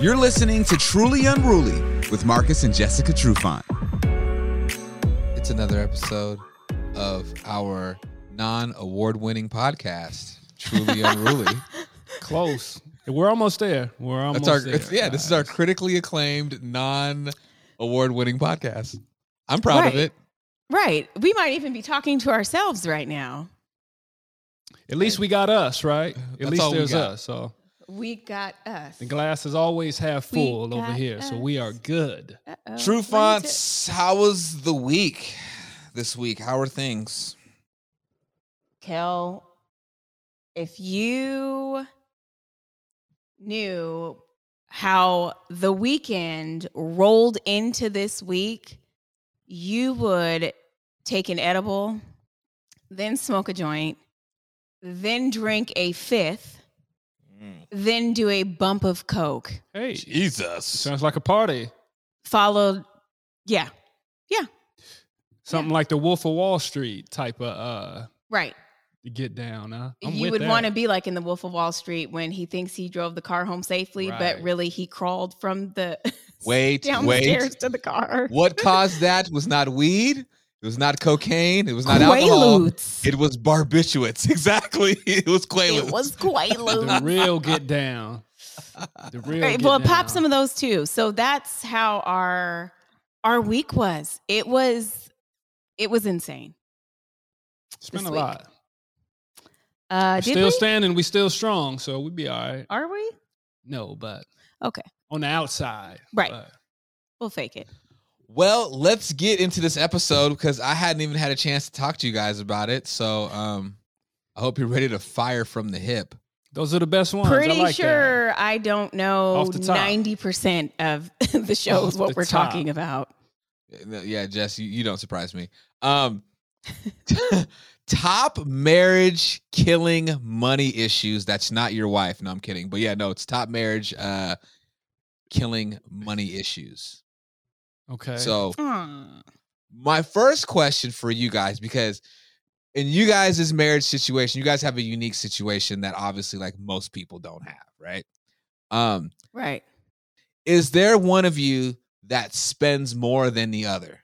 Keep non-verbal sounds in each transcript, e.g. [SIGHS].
You're listening to Truly Unruly with Marcus and Jessica Trufant. It's another episode of our non-award winning podcast, Truly [LAUGHS] Unruly. Close. We're almost there. We're almost That's our there. it's- yeah, this is our critically acclaimed non-award winning podcast. I'm proud Right. of it. Right. We might even be talking to ourselves right now. At least we got us, right? At That's least all we there's got. us. So We got us. the glass is always half full over got here. So we are good. Uh-oh. True What is it? Fonts, how was the week this week? How are things? Kel, if you knew how the weekend rolled into this week, you would take an edible, then smoke a joint, then drink a fifth, then do a bump of Coke, Hey, Jesus. sounds like a party. followed, yeah, Yeah. Something like the Wolf of Wall Street type of uh right. get down. Huh? I'm you with would want to be like in the Wolf of Wall Street when he thinks he drove the car home safely, but really he crawled from the Wait, [LAUGHS] downstairs wait. to the car. What caused that [LAUGHS] was not weed. It was not cocaine. It was not alcohol. It was barbiturates. [LAUGHS] Exactly. It was Quaaludes. It was Quaaludes. the Quaaludes. real get down. The real Right, get well, down. pop some of those too. So that's how our our week was. It was it was insane. It's been a week. lot. Uh, We're did still we? standing. We still strong. So we'd be all right. Are we? No, but Okay, on the outside. Right. but- we'll fake it. Well, let's get into this episode because I hadn't even had a chance to talk to you guys about it. So um I hope you're ready to fire from the hip. Those are the best ones. I Pretty like that. sure I don't know Off the top. ninety percent of [LAUGHS] the shows Off what the we're top. talking about. Yeah, Jess, you, you don't surprise me. Um [LAUGHS] top marriage killing money issues. That's not your wife. No, I'm kidding. But yeah, no, it's top marriage uh killing money issues. Okay. So Hmm. my first question for you guys because in you guys' marriage situation you guys have a unique situation that obviously like most people don't have right um Right. is there one of you that spends more than the other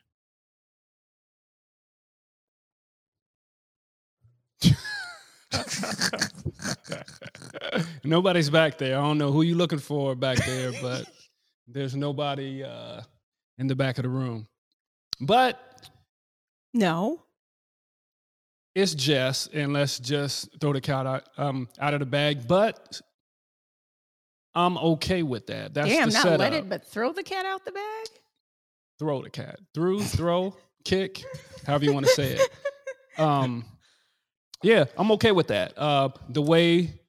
[LAUGHS] Nobody's back there. I don't know who you looking for back there, but there's nobody uh, in the back of the room. But No. it's Jess, and let's just throw the cat out, um, out of the bag. But I'm okay with that. That's Damn, the not setup. let it, but throw the cat out the bag. throw the cat through, [LAUGHS] throw, kick, however you want to say it. Um, yeah, I'm okay with that. Uh, the way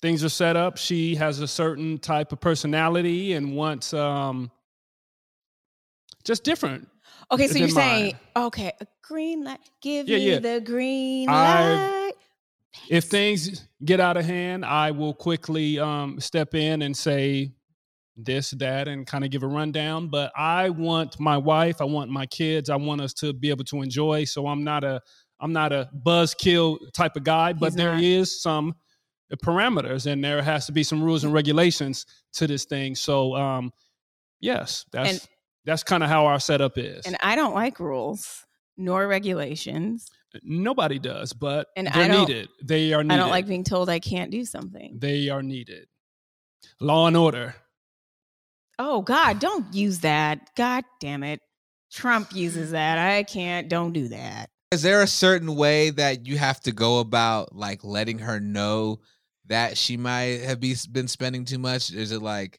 things are set up, she has a certain type of personality and wants um, just different. Okay, so you're in saying, okay, a green light. Give Yeah, me yeah. the green light. If things get out of hand, I will quickly um, step in and say this, that, and kind of give a rundown. But I want my wife, I want my kids, I want us to be able to enjoy. So I'm not a I'm not a buzzkill type of guy, but He's there not. is some parameters and there has to be some rules and regulations to this thing. So um, yes, that's And- that's kind of how our setup is. And I don't like rules nor regulations. Uh, nobody does, but And they're I don't- needed. They are needed. I don't like being told I can't do something. They are needed. Law and order. Oh God, don't use that. God damn it. Trump uses that. I can't. Don't do that. is there a certain way that you have to go about like letting her know that she might have be, been spending too much is it like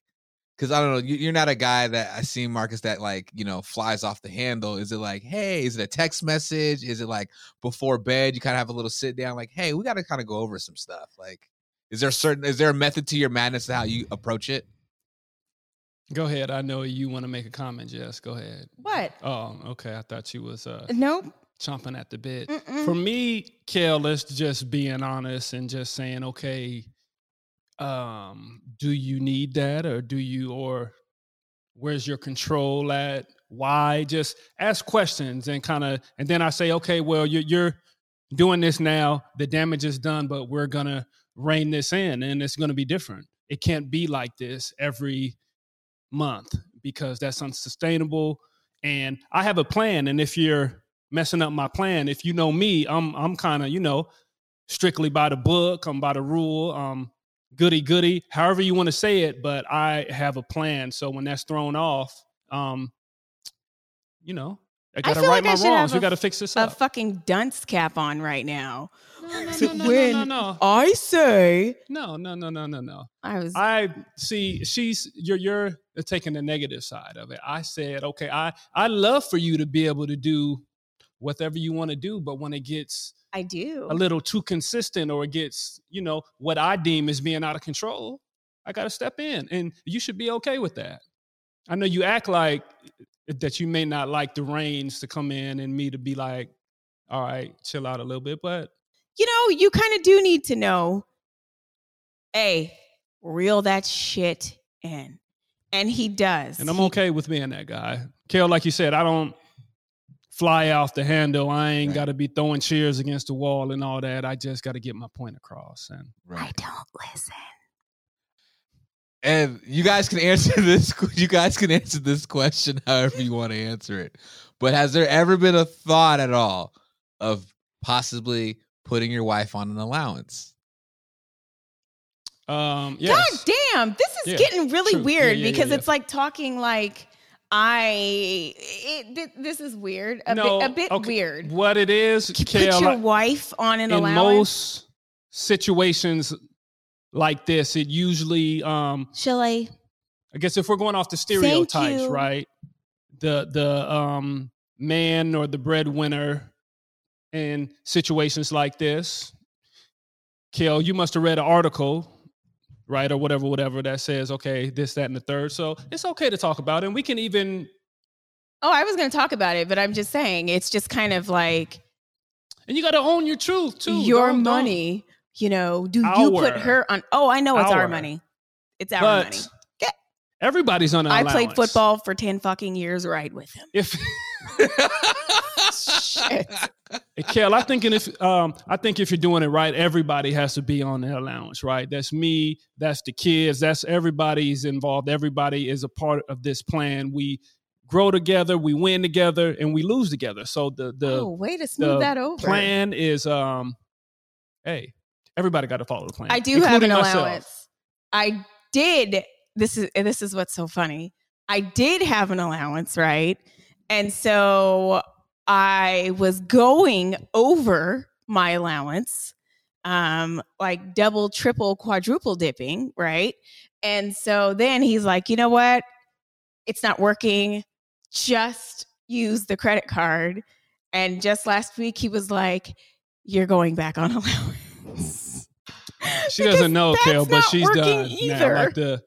because i don't know you, you're not a guy that i see marcus that like you know flies off the handle is it like hey is it a text message is it like before bed you kind of have a little sit down like hey we got to kind of go over some stuff like is there a certain is there a method to your madness to how you approach it Go ahead. I know you want to make a comment, Jess. Go ahead. What? Oh, okay. I thought you was uh, Nope. chomping at the bit. Mm-mm. For me, Kel, let's just being honest and just saying, okay, um, do you need that or do you or where's your control at? Why? Just ask questions and kind of and then I say, okay, well, you're you're doing this now, the damage is done, but we're gonna rein this in and it's gonna be different. it can't be like this every month because that's unsustainable. And I have a plan. And if you're messing up my plan, if you know me, I'm I'm kind of, you know, strictly by the book, I'm by the rule, um, goody goody, however you want to say it, but I have a plan. So when that's thrown off, um, you know, I gotta feel right like my wrongs. We gotta fix this up. A fucking dunce cap on right now. no, no, [LAUGHS] no, no, no, when no, no. I say No, no, no, no, no, no. I was I see. She's you're you're taking the negative side of it. I said, okay, I I love for you to be able to do whatever you want to do, but when it gets I do. a little too consistent or it gets, you know, what I deem as being out of control, I got to step in, and you should be okay with that. I know you act like eh, that you may not like the reins to come in and me to be like, all right, chill out a little bit, but you know, you kind of do need to know, hey, reel that shit in. And he does. And I'm He- okay with being that guy. Kale, like you said, I don't fly off the handle. I ain't Right. got to be throwing cheers against the wall and all that. I just got to get my point across. And I don't listen. And you guys can answer [LAUGHS] this. You guys can answer this question however you want to answer it. But has there ever been a thought at all of possibly putting your wife on an allowance? um, yes. God damn, this is Yeah, getting really true. Weird yeah, yeah, because yeah. it's like talking like I. It, this is weird. A No, bit, a bit okay. weird. What it is, Put Kale, your wife on an in allowance. most situations like this, it usually, um, Shall I? I guess if we're going off the stereotypes, right? The the um man or the breadwinner in situations like this. Kel, you must have read an article, right, or whatever, whatever that says, okay, this, that, and the third. So it's okay to talk about, it. and we can even, Oh, I was going to talk about it, but I'm just saying it's just kind of like and you got to own your truth too. your Don't- don't- money. You know, do you put her on? Oh, I know it's our our. money. It's our But money. everybody's on. I played football for ten fucking years, right with him. If [LAUGHS] Shit. Hey, Kel, I think if um, I think if you're doing it right, everybody has to be on the allowance, right? That's me, that's the kids, that's everybody's involved. Everybody is a part of this plan. We grow together, we win together, and we lose together. So the the oh, way to smooth that over. plan is um, hey, everybody got to follow the plan. I do have an myself. allowance. I did. This is this is what's so funny. I did have an allowance, right? And so I was going over my allowance, um, like double, triple, quadruple dipping, right? And so then he's like, you know what? It's not working. Just use the credit card. And just last week, he was like, you're going back on [LAUGHS] allowance. She doesn't know, Kel, but she's done either. now. Like the,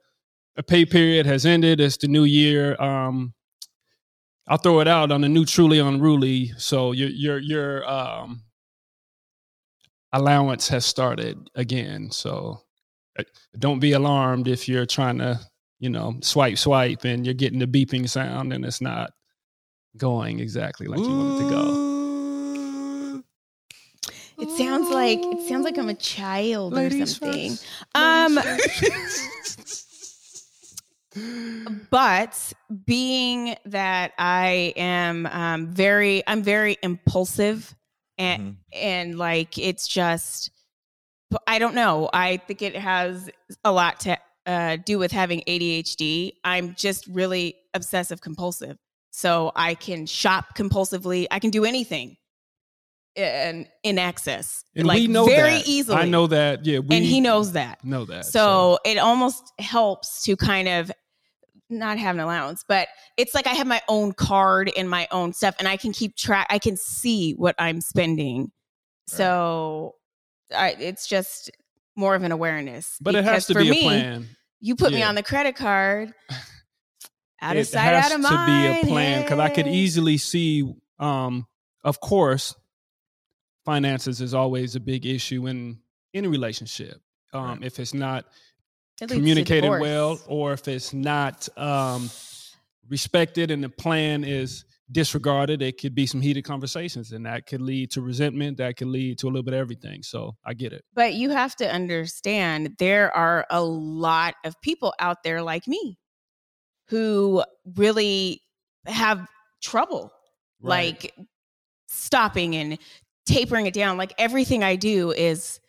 the pay period has ended. It's the new year. Um, I'll throw it out on the new Truly Unruly. So your your your um allowance has started again. So uh, don't be alarmed if you're trying to, you know, swipe swipe and you're getting the beeping sound and it's not going exactly like you want it to go. It sounds like it sounds like I'm a child Ladies or something. first. Um, Ladies [LAUGHS] but being that I am um, very, I'm very impulsive, and Mhm. and like it's just, I don't know. I think it has a lot to uh, do with having ADHD. I'm just really obsessive compulsive, so I can shop compulsively. I can do anything. In, in excess, And like we know very that. easily. I know that. Yeah, we and he knows that. know that. So, it almost helps to kind of not have an allowance, but it's like I have my own card and my own stuff, and I can keep track. I can see what I'm spending. So I, it's just more of an awareness. but it has to for be me, a plan. You put me on the credit card. Out of it sight, out of mind. to be a plan because I could easily see. Um, of course, finances is always a big issue in any relationship. Um, Right. If it's not It communicated well, or if it's not um, respected, and the plan is disregarded, it could be some heated conversations, and that could lead to resentment. That could lead to a little bit of everything. So I get it. But you have to understand there are a lot of people out there like me who really have trouble Right. like stopping and tapering it down. Like everything I do is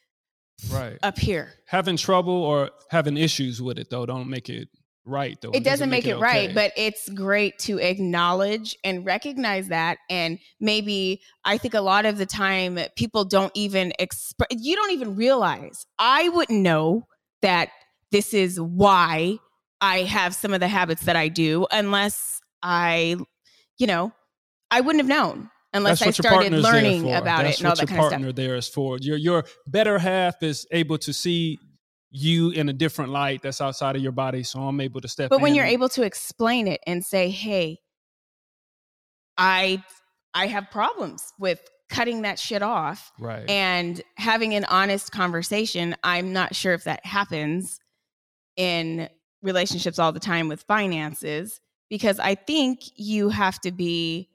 right. up here. Having trouble or having issues with it though don't make it right though. it doesn't make, it, right okay. but it's great to acknowledge and recognize that and maybe i think a lot of the time people don't even express you don't even realize i wouldn't know that this is why i have some of the habits that i do unless i you know i wouldn't have known unless That's i your started learning about That's it and all that kind of partner there is for. Your your better half is able to see you in a different light that's outside of your body. So I'm able to step but when you're and- able to explain it and say hey i i have problems with cutting that shit off right. and having an honest conversation i'm not sure if that happens in relationships all the time with finances because i think you have to be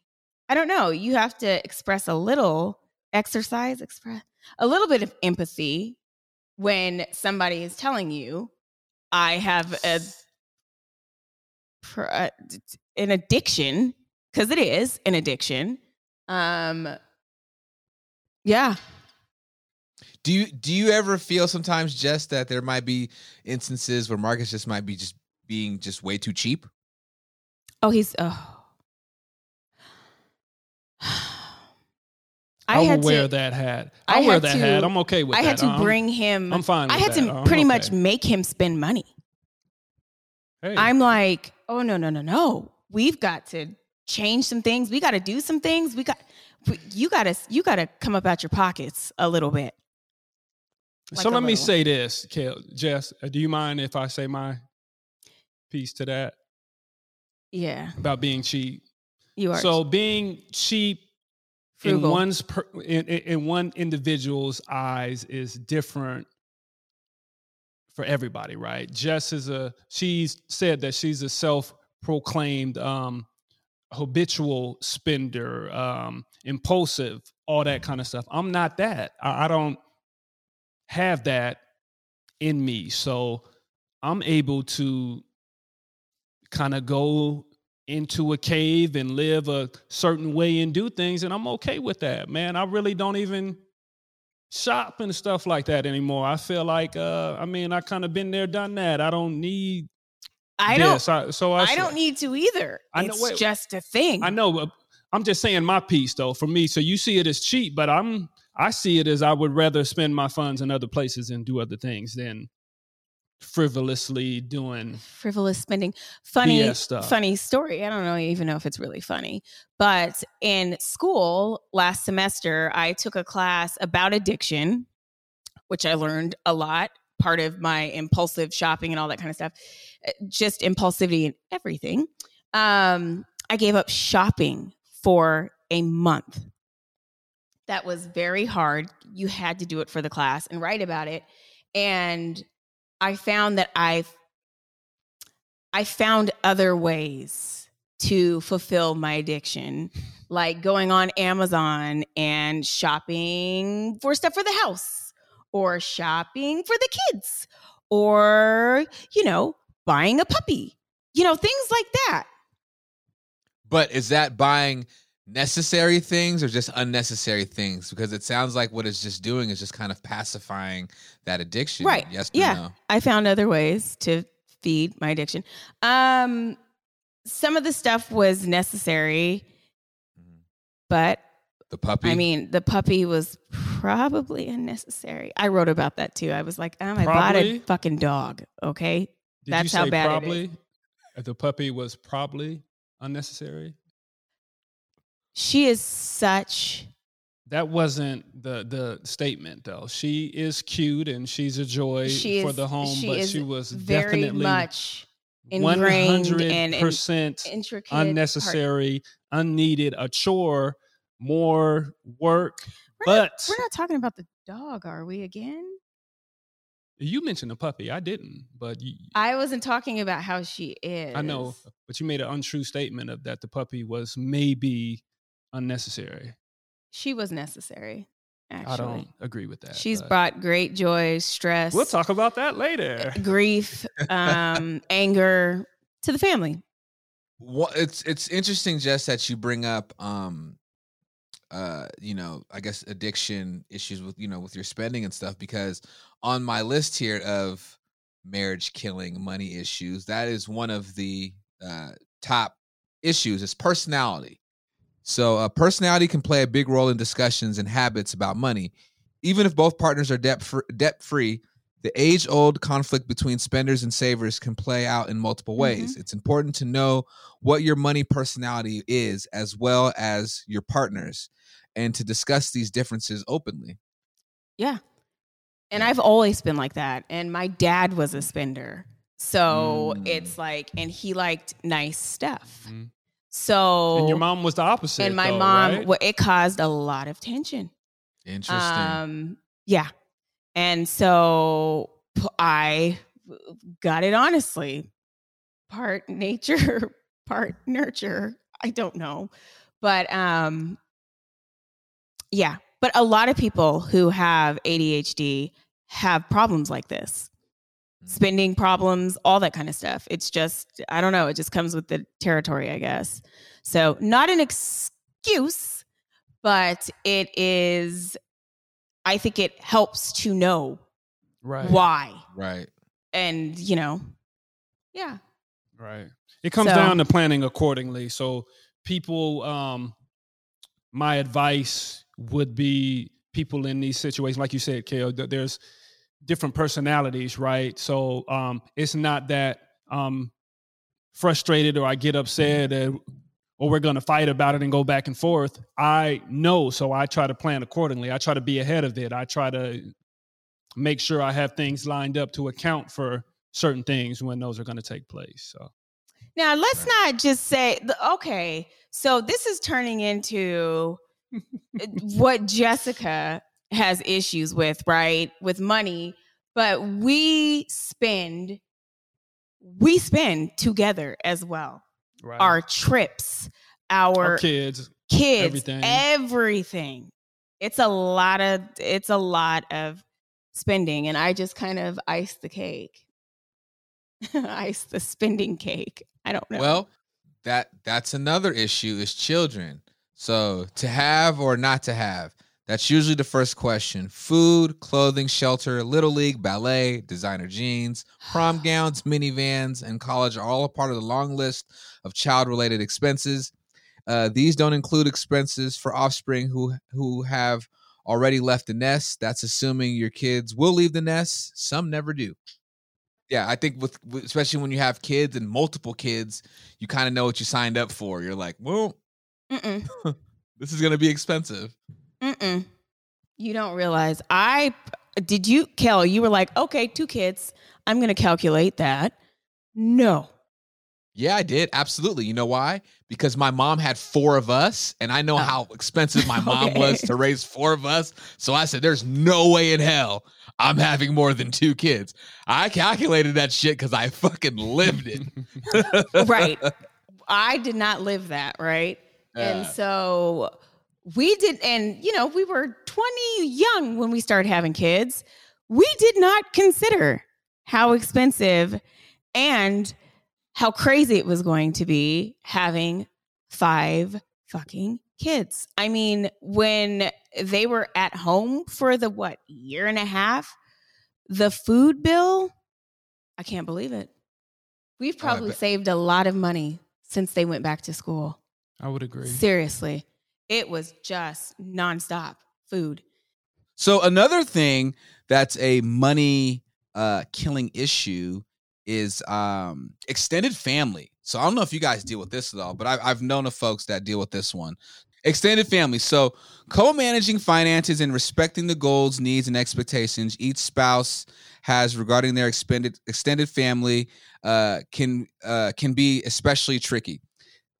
i don't know you have to express a little exercise express a little bit of empathy when somebody is telling you i have a pr- d- d- an addiction because it is an addiction um yeah Do you do you ever feel sometimes just that there might be instances where Marcus just might be just being just way too cheap? Oh, he's oh. [GASPS] I, will wear to, that hat. I I'll wear that to- hat. I'm okay with I that. had to bring him. I'm fine. I had that. to pretty okay. much make him spend money. Hey, I'm like, oh no, no, no, no. We've got to change some things. We got to do some things. We got you got to you got to come up out your pockets a little bit. so like a let me say this, Kel, Jess. uh, Do you mind if I say my piece to that Yeah, about being cheap? You are So being cheap in one's per, in, in in one individual's eyes is different for everybody, right? Jess is a she's said that she's a self-proclaimed um habitual spender, um, impulsive, all that kind of stuff. I'm not that. I, I don't have that in me. So I'm able to kind of go into a cave and live a certain way and do things and I'm okay with that. Man, I really don't even shop and stuff like that anymore. I feel like uh I mean, I kind of been there done that. I don't need I don't. this. I, so I, I don't need to either. I know- it's wait. just a thing. I know I'm just saying my piece though for me. So you see it as cheap, but I'm I see it as I would rather spend my funds in other places and do other things than frivolously doing frivolous spending. Funny, funny story. I don't know even know if it's really funny, but in school last semester, I took a class about addiction, which I learned a lot. Part of my impulsive shopping and all that kind of stuff, Uh, just impulsivity and everything. Um, I gave up shopping for a month. That was very hard. You had to do it for the class and write about it. And I found that I've I found other ways to fulfill my addiction, like going on Amazon and shopping for stuff for the house, or shopping for the kids, or, you know, buying a puppy, you know, things like that. But is that buying necessary things or just unnecessary things? Because it sounds like what it's just doing is just kind of pacifying that addiction. Right. Yes. Yeah. no? I found other ways to feed my addiction. Um, some of the stuff was necessary, Mhm. but The puppy. I mean, the puppy was probably unnecessary. I wrote about that too. I was like, um, I bought a fucking dog. Okay. Did That's you how say bad it probably? The puppy was probably unnecessary. She is such, That wasn't the the statement though. She is cute and she's a joy she for is, the home, she but she was very definitely much ingrained hundred percent intricate. part- unnecessary, unneeded, a chore, more work. We're not- But we're not talking about the dog, are we again? you mentioned the puppy. I didn't, but you, I wasn't talking about how she is. I know, but you made an untrue statement of that the puppy was maybe unnecessary. She was necessary. Actually, I don't agree with that. She's but- brought great joy, stress, We'll talk about that later. grief, um, [LAUGHS] anger to the family. Well, it's it's interesting, Jess, that you bring up, um, uh, you know, I guess addiction issues with you know with your spending and stuff, because on my list here of marriage killing money issues, that is one of the uh, top issues. Is personality. So, uh, personality can play a big role in discussions and habits about money, even if both partners are debt fr- debt free. The age old conflict between spenders and savers can play out in multiple ways. It's important to know what your money personality is, as well as your partner's, and to discuss these differences openly. Yeah. And I've always been like that. And my dad was a spender. So Mm. it's like, and he liked nice stuff. Mhm. So, and your mom was the opposite. and my though, mom, right? well, it caused a lot of tension. Interesting. Um, yeah. And so I got it honestly. Part nature, [LAUGHS] part nurture. I don't know. But um yeah, but a lot of people who have ADHD have problems like this. Mm. Spending problems, all that kind of stuff. It's just I don't know, it just comes with the territory, I guess. So, not an excuse, but it is I think it helps to know right. why. right. And, you know, yeah. Right. It comes So- down to planning accordingly. So people um my advice would be people in these situations like you said, Kale, th- there's different personalities, right? So um it's not that um frustrated or I get upset and or we're going to fight about it and go back and forth. I know, so I try to plan accordingly. I try to be ahead of it. I try to make sure I have things lined up to account for certain things when those are going to take place. So Now, let's not just say, okay, so this is turning into [LAUGHS] uh, what Jessica has issues with, right? With money, but we spend, we spend together as well. right. Our trips, our, Our kids. kids, everything. everything. It's a lot of, it's a lot of spending. And I just kind of ice the cake. [LAUGHS] ice the spending cake. I don't know. Well, that that's another issue is children. So to have or not to have, that's usually the first question. Food, clothing, shelter, little league, ballet, designer jeans, prom [SIGHS] gowns, minivans, and college are all a part of the long list of child-related expenses. Uh, these don't include expenses for offspring who who have already left the nest. That's assuming your kids will leave the nest. Some never do. Yeah, I think with, especially when you have kids and multiple kids, you kind of know what you signed up for. You're like, well, [LAUGHS] this is going to be expensive. Mm-mm. You don't realize. I did you, Kel? You were like, okay, two kids. I'm going to calculate that. No. Yeah, I did. Absolutely. You know why? Because my mom had four of us, and I know Oh. how expensive my [LAUGHS] mom Okay. was to raise four of us. So I said, there's no way in hell I'm having more than two kids. I calculated that shit because I fucking lived it. [LAUGHS] right. [LAUGHS] I did not live that, right? And so we did, and you know, we were 20 young when we started having kids. We did not consider how expensive and how crazy it was going to be having five fucking kids. I mean, when they were at home for the what year and a half, the food bill, I can't believe it. We've Oh, probably saved a lot of money since they went back to school. I would agree. Seriously, it was just nonstop food. So another thing that's a money uh killing issue is um extended family. So I don't know if you guys deal with this at all, but I've I've known of folks that deal with this one. Extended family. So co-managing finances and respecting the goals, needs, and expectations each spouse has regarding their extended extended family uh, can uh, can be especially tricky.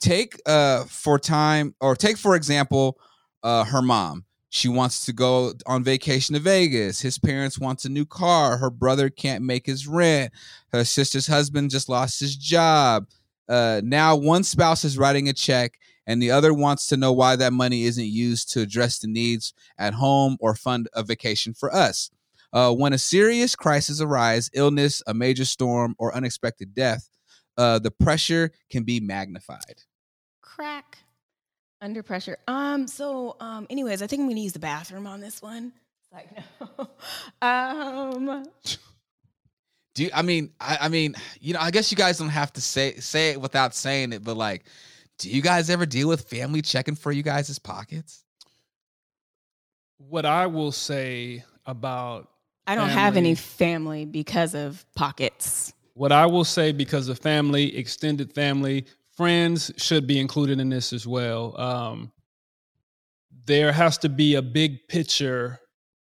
Take uh, for time, or take for example, uh, her mom. She wants to go on vacation to Vegas. His parents wants a new car. Her brother can't make his rent. Her sister's husband just lost his job. uh, now one spouse is writing a check and the other wants to know why that money isn't used to address the needs at home or fund a vacation for us. Uh, when a serious crisis arises, illness, a major storm, or unexpected death, uh, the pressure can be magnified. Crack. Under pressure. Um, so um, anyways, I think I'm gonna use the bathroom on this one. Like [LAUGHS] no. um Do you, I mean I, I mean you know I guess you guys don't have to say say it without saying it, but like, do you guys ever deal with family checking for you guys' pockets? What I will say about I don't have any Family. family because of pockets. what I will say because of family, extended family, friends should be included in this as well. Um, there has to be a big picture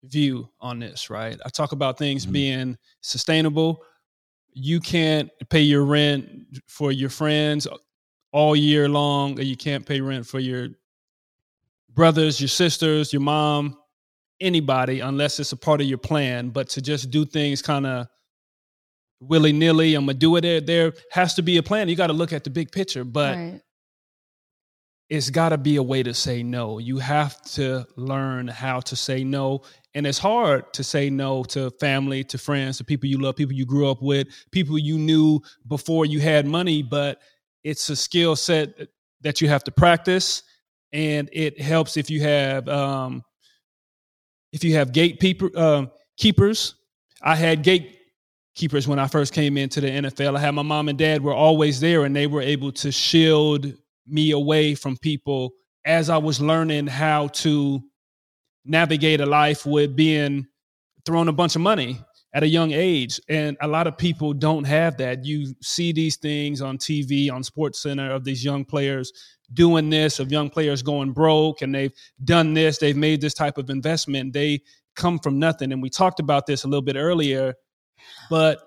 view on this, right? I talk about things Mhm. being sustainable. You can't pay your rent for your friends all year long, or you can't pay rent for your brothers, your sisters, your mom, anybody, unless it's a part of your plan. But to just do things kind of willy nilly, I'm gonna do it. There, there has to be a plan. You got to look at the big picture, but right. it's got to be a way to say no. You have to learn how to say no. And it's hard to say no to family, to friends, to people you love, people you grew up with, people you knew before you had money, but it's a skill set that you have to practice. And it helps if you have um, if you have gatekeeper um, keepers. I had gatekeepers when I first came into the NFL. I had my mom and dad were always there, and they were able to shield me away from people as I was learning how to navigate a life with being thrown a bunch of money at a young age. And a lot of people don't have that. You see these things on TV, on SportsCenter of these young players doing this, of young players going broke, and they've done this, they've made this type of investment. They come from nothing. And we talked about this a little bit earlier, but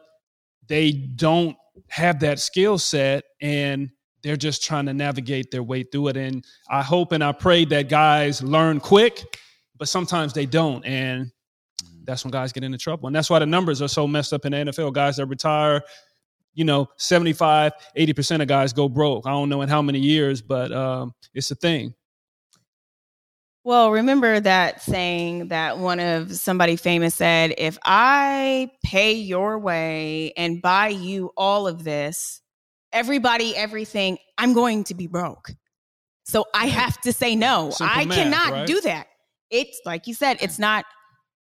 they don't have that skill set and they're just trying to navigate their way through it. And I hope and I pray that guys learn quick, but sometimes they don't. And that's when guys get into trouble. And that's why the numbers are so messed up in the NFL. Guys that retire, you know, 75, 80% of guys go broke. I don't know in how many years, but um, it's a thing. Well, remember that saying that one of somebody famous said, if I pay your way and buy you all of this, everybody, everything, I'm going to be broke. So I have to say no. Simple I math, cannot right? do that. It's like you said, it's not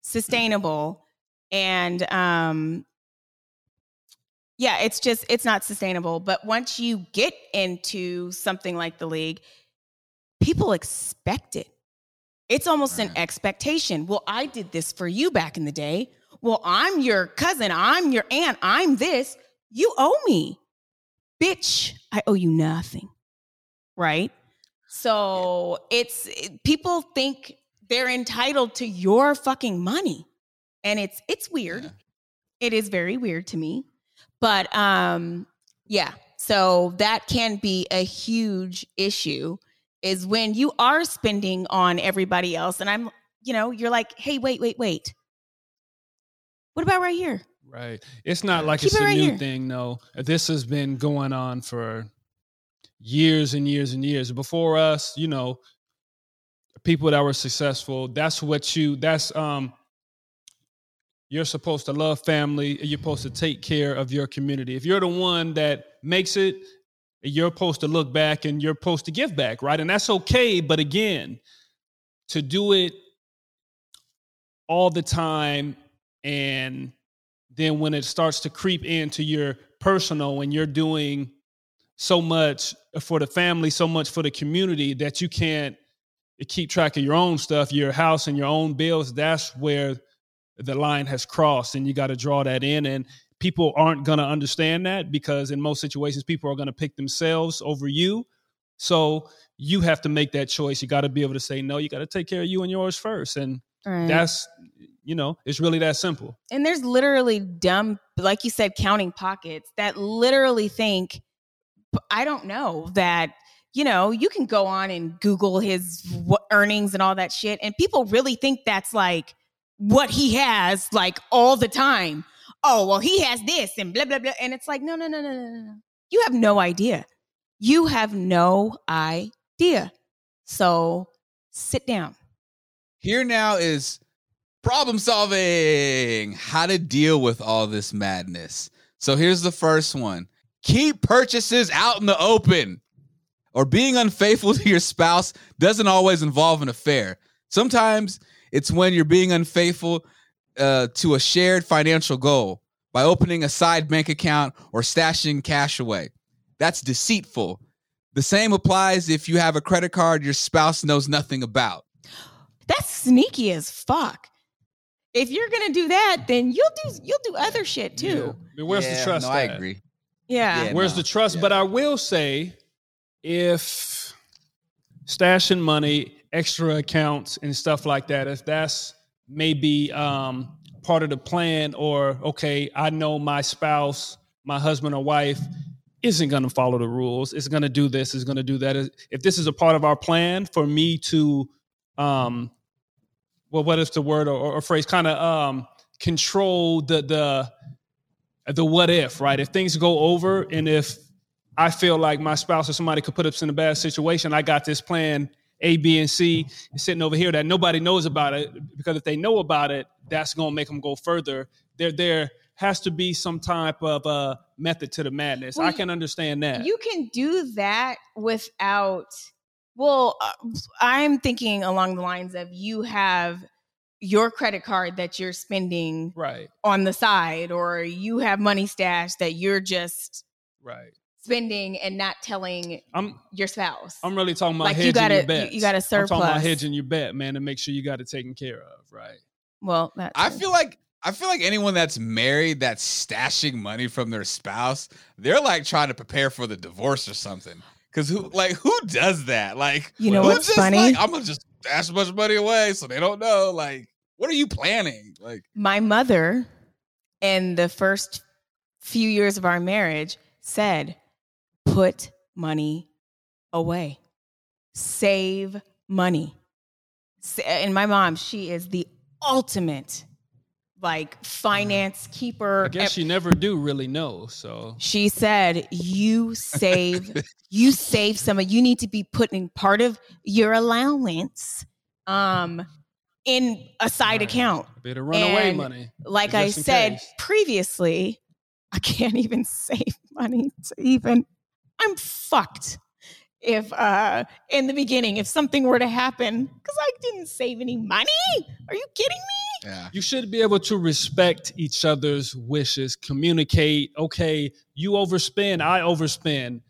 sustainable. And um yeah, it's just it's not sustainable. But once you get into something like the league, people expect it. It's almost an expectation. Well, I did this for you back in the day. Well, I'm your cousin. I'm your aunt. I'm this. You owe me. Bitch, I owe you nothing. Right? So it's it- people think they're entitled to your fucking money. And it's it's weird. Yeah. It is very weird to me. But um yeah, so that can be a huge issue is when you are spending on everybody else and I'm you know, you're like, "Hey, wait, wait, wait. What about right here?" Right. It's not like Keep it's it a right new here. thing, no. This has been going on for years and years and years. Before us, you know, people that were successful, that's what you that's um you're supposed to love family, you're supposed to take care of your community. If you're the one that makes it, you're supposed to look back and you're supposed to give back, right? And that's okay, but again, to do it all the time and then when it starts to creep into your personal and you're doing so much for the family so much for the community that you can't keep track of your own stuff your house and your own bills that's where the line has crossed and you got to draw that in and people aren't going to understand that because in most situations people are going to pick themselves over you. So you have to make that choice. You got to be able to say no you got to take care of you and yours first. And Right. that's you know it's really that simple. And there's literally dumb like you said counting pockets that literally think i don't know that you know you can go on and google his w- earnings and all that shit and people really think that's like what he has like all the time oh well he has this and blah blah blah and it's like no no no no no no you have no idea You have no idea. So sit down. Here now is problem solving. How to deal with all this madness. So here's the first one. Keep purchases out in the open. Or being unfaithful [LAUGHS] to your spouse doesn't always involve an affair. Sometimes it's when you're being unfaithful uh, to a shared financial goal by opening a side bank account or stashing cash away. That's deceitful. The same applies if you have a credit card your spouse knows nothing about. That's sneaky as fuck. If you're gonna do that, then you'll do you'll do other shit Yeah. too. I mean, where's the trust? No, I agree. Yeah. Yeah. Where's no, the trust? yeah. But I will say, if stashing money, extra accounts, and stuff like that, if that's maybe um, part of the plan, or okay, I know my spouse, my husband or wife isn't going to follow the rules, is going to do this, is going to do that. If this is a part of our plan for me to, um, well, what is the word or, or phrase? Kind of um, control the the the what if, right? If things go over and if I feel like my spouse or somebody could put us in a bad situation, I got this plan A, B, and C sitting over here that nobody knows about it because if they know about it, that's going to make them go further. There, there has to be some type of uh, method to the madness. Well, I can understand that. You can do that without. Well, uh, I'm thinking along the lines of you have your credit card that you're spending right, on the side, or you have money stashed that you're just right. Spending and not telling I'm your spouse. I'm really talking about Like, you hedging gotta- your you- you gotta I'm talking about surplus. hedging your bet, man, to make sure you got it taken care of, right? well, that's I feel like I feel like anyone that's married that's stashing money from their spouse, they're like trying to prepare for the divorce or something. Cause who like who does that? Like You know who what's just, funny? Like, I'm gonna just stash a bunch of money away so they don't know. Like, what are you planning? Like, my mother in the first few years of our marriage said put money away save money and my mom she is the ultimate like finance keeper I guess you never do really know. So she said you save [LAUGHS] you save some of you need to be putting part of your allowance um in a side Right. account a bit of runaway And- money. like I said case. previously, I can't [LAUGHS] even save money to even I'm fucked. If uh in the beginning, if something were to happen, because I didn't save any money. Are you kidding me? yeah. You should be able to respect each other's wishes, communicate. Okay, you overspend, I overspend.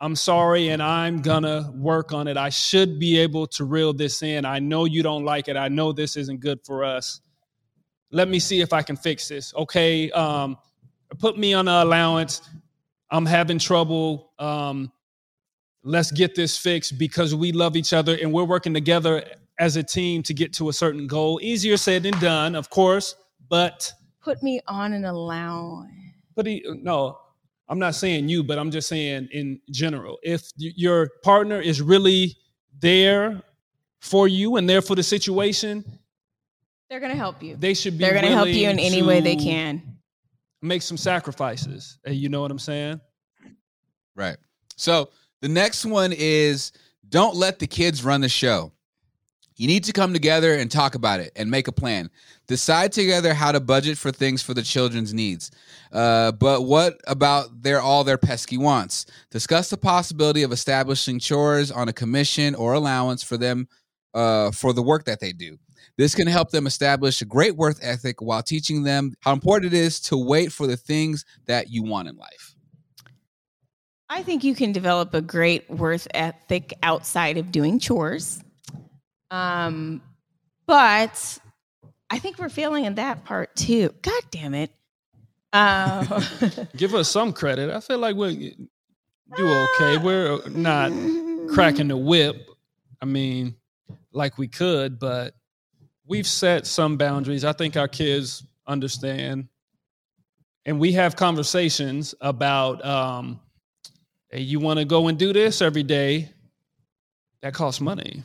I'm sorry, and I'm gonna work on it. I should be able to reel this in. I know you don't like it. I know this isn't good for us. Let me see if I can fix this. Okay, um, put me on an allowance. I'm having trouble. Um, let's get this fixed because we love each other and we're working together as a team to get to a certain goal. Easier said than done, of course, but Put me on an allowance. but he, no, I'm not saying you, but I'm just saying in general. If your partner is really there for you and there for the situation, They're gonna help you. they should be. They're gonna help you in any way they can. Make some sacrifices. You know what I'm saying? Right. So the next one is don't let the kids run the show. You need to come together and talk about it and make a plan. Decide together how to budget for things for the children's needs. Uh, but what about their all their pesky wants? Discuss the possibility of establishing chores on a commission or allowance for them uh, for the work that they do. This can help them establish a great worth ethic while teaching them how important it is to wait for the things that you want in life. I think you can develop a great worth ethic outside of doing chores. Um, but I think we're failing in that part too. God damn it. Uh, [LAUGHS] Give us some credit. I feel like we do okay. We're not cracking the whip. I mean, like we could, but we've set some boundaries. I think our kids understand. And we have conversations about um, hey, you want to go and do this every day? That costs money.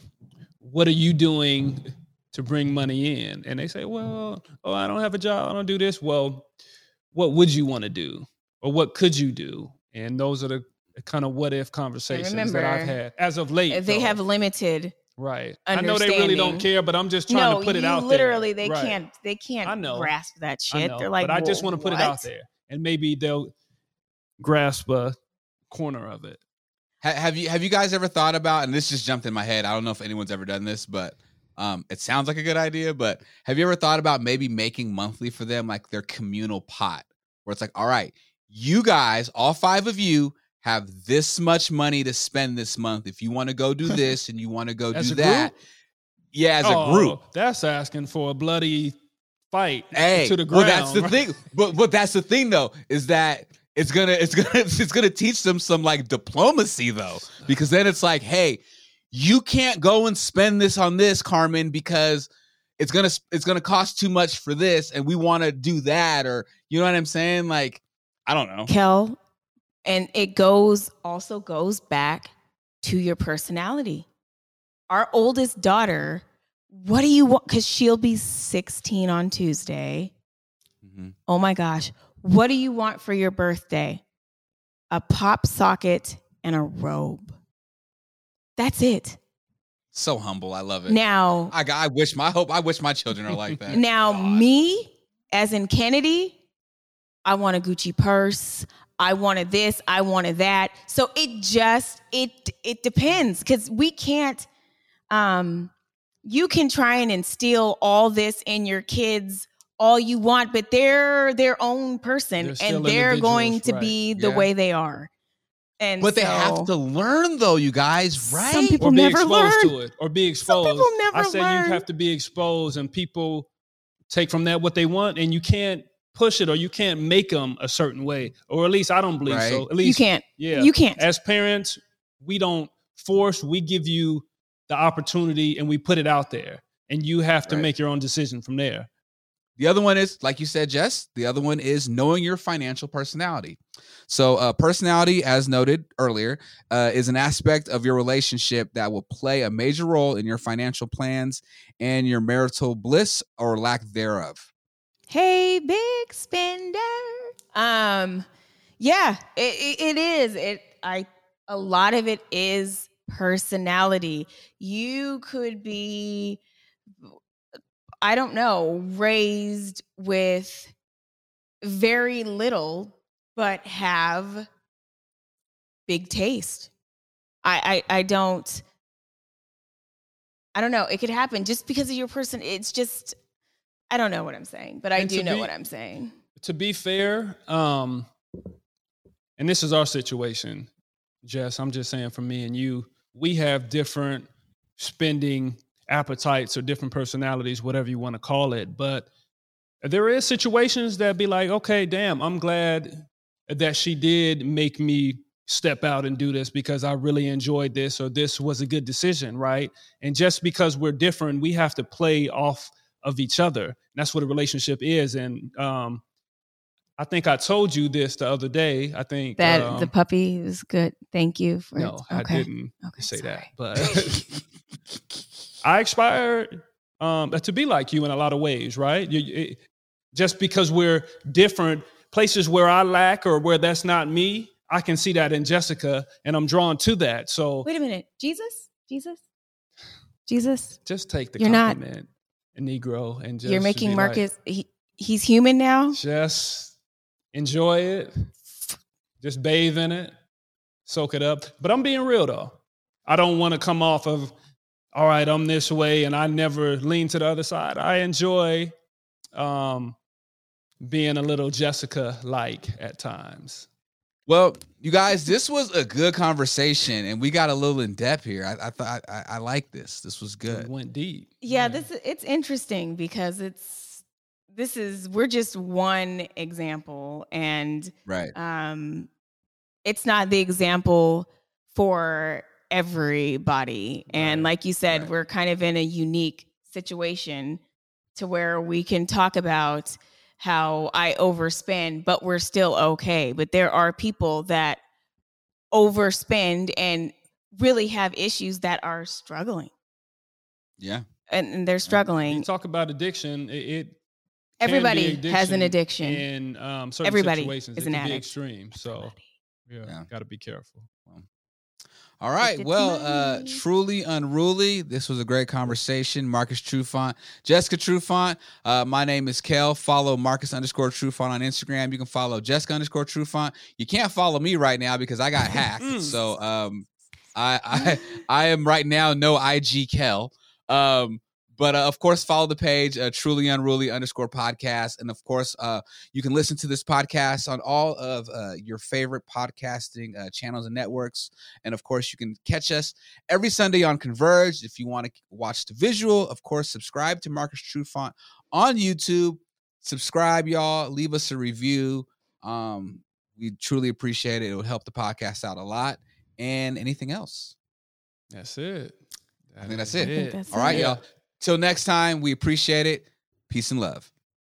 What are you doing to bring money in? And they say, well, oh, I don't have a job. I don't do this. Well, what would you want to do? Or what could you do? And those are the kind of what if conversations that I've had as of late. they though. have limited right. I know they really don't care, but I'm just trying no, to put it you out there. literally they Right. can't they can't I know. grasp that I shit. know, They're like, but I just want to put it out there, and maybe they'll grasp a corner of it. Have you have you guys ever thought about? And this just jumped in my head. I don't know if anyone's ever done this, but um, it sounds like a good idea. But have you ever thought about maybe making monthly for them, like their communal pot, where it's like, all right, you guys, all five of you, have this much money to spend this month. If you want to go do [LAUGHS] this and you want to go As do that, group? yeah, as a Oh, group. that's asking for a bloody fight Hey, to the ground. well, ground. that's the right? thing. [LAUGHS] But but that's the thing though, is that it's gonna it's gonna [LAUGHS] it's gonna teach them some like diplomacy though, because then it's like, hey, you can't go and spend this on this, Carmen, because it's gonna it's gonna cost too much for this, and we want to do that, or you know what I'm saying? Like, I don't know. Kel, and it goes also goes back to your personality. Our oldest daughter, what do you want? Because she'll be 16 on Tuesday. Mhm. Oh my gosh. What do you want for your birthday? A pop socket and a robe. That's it. So humble, I love it. Now, I I wish my hope I wish my children are like that. now God. me, as in Kennedy, I want a Gucci purse. I wanted this. I wanted that. So it just it it depends because we can't. Um, you can try and instill all this in your kids all you want, but they're their own person They're and they're going to right. be the Yeah. way they are. And but they have to learn though, you guys, right? Some people or be never exposed learn. to it, or be exposed. Some exposed. people never I say learn. you have to be exposed, and people take from that what they want, and you can't push it, or you can't make them a certain way, or at least I don't believe so. At least you can't. yeah. You can't. As parents, we don't force. We give you the opportunity, and we put it out there, and you have to Right. make your own decision from there. The other one is, like you said, Jess, the other one is knowing your financial personality. So, uh, personality, as noted earlier, uh, is an aspect of your relationship that will play a major role in your financial plans and your marital bliss or lack thereof. Hey, big spender. Um, yeah, it, it, it is. It I a lot of it is personality. You could be, I don't know, raised with very little, but have big taste. I I, I don't. I don't know. It could happen just because of your person. It's just I don't know what I'm saying, but I And do know be- what I'm saying. to be fair, um, and this is our situation, Jess. I'm just saying for me and you, we have different spending appetites or different personalities, whatever you want to call it. But there is situations that be like, okay, damn, I'm glad that she did make me step out and do this because I really enjoyed this or this was a good decision, right? And just because we're different, we have to play off of each other. And that's what a relationship is. And um, I think I told you this the other day. I think That um, the puppy was good. Thank you for no, I okay. didn't Okay, say that, but [LAUGHS] I aspired um, to be like you in a lot of ways, right? You, it, just because we're different, places where I lack or where that's not me, I can see that in Jessica, and I'm drawn to that. So Wait a minute. Jesus? Jesus? Jesus? just take the You're not- compliment, Negro, and just You're making be like, Marcus he, he's human now? just enjoy it, just bathe in it, soak it up. But I'm being real though. I don't want to come off of, all right, I'm this way, and I never lean to the other side. I enjoy um, being a little Jessica like at times. Well, you guys, this was a good conversation, and we got a little in depth here. I, I thought I, I like this. This was It good. went deep. Yeah, this it's interesting because it's this is we're just one example and Right. um it's not the example for everybody and like you said right. we're kind of in a unique situation to where we can talk about how I overspend but we're still okay but there are people that overspend and really have issues that are struggling Yeah. and, and they're You struggling talk about addiction. It, it can be everybody has an addiction in um, certain Everybody situations. is it an can be addict. extreme. So Everybody. Yeah, Yeah. got to be careful. All right. Well, uh, truly unruly. This was a great conversation. Marcus Trufant, Jessica Trufant. Uh, my name is Kel. Follow Marcus underscore Trufant on Instagram. You can follow Jessica underscore Trufant. You can't follow me right now because I got hacked. Mm. so um, I, I I am right now no IG Kel. Um, but uh, of course, follow the page, uh, Truly Unruly underscore podcast, and of course, uh, you can listen to this podcast on all of uh, your favorite podcasting uh, channels and networks. And of course, you can catch us every Sunday on Converge. If you want to watch the visual, of course, subscribe to Marcus Trufant on YouTube. Subscribe, y'all. Leave us a review. Um, we truly appreciate it. It would help the podcast out a lot. And anything else? That's it. I think that's is it. I think that's All right, Yeah. y'all. Till next time, we appreciate it. Peace and love.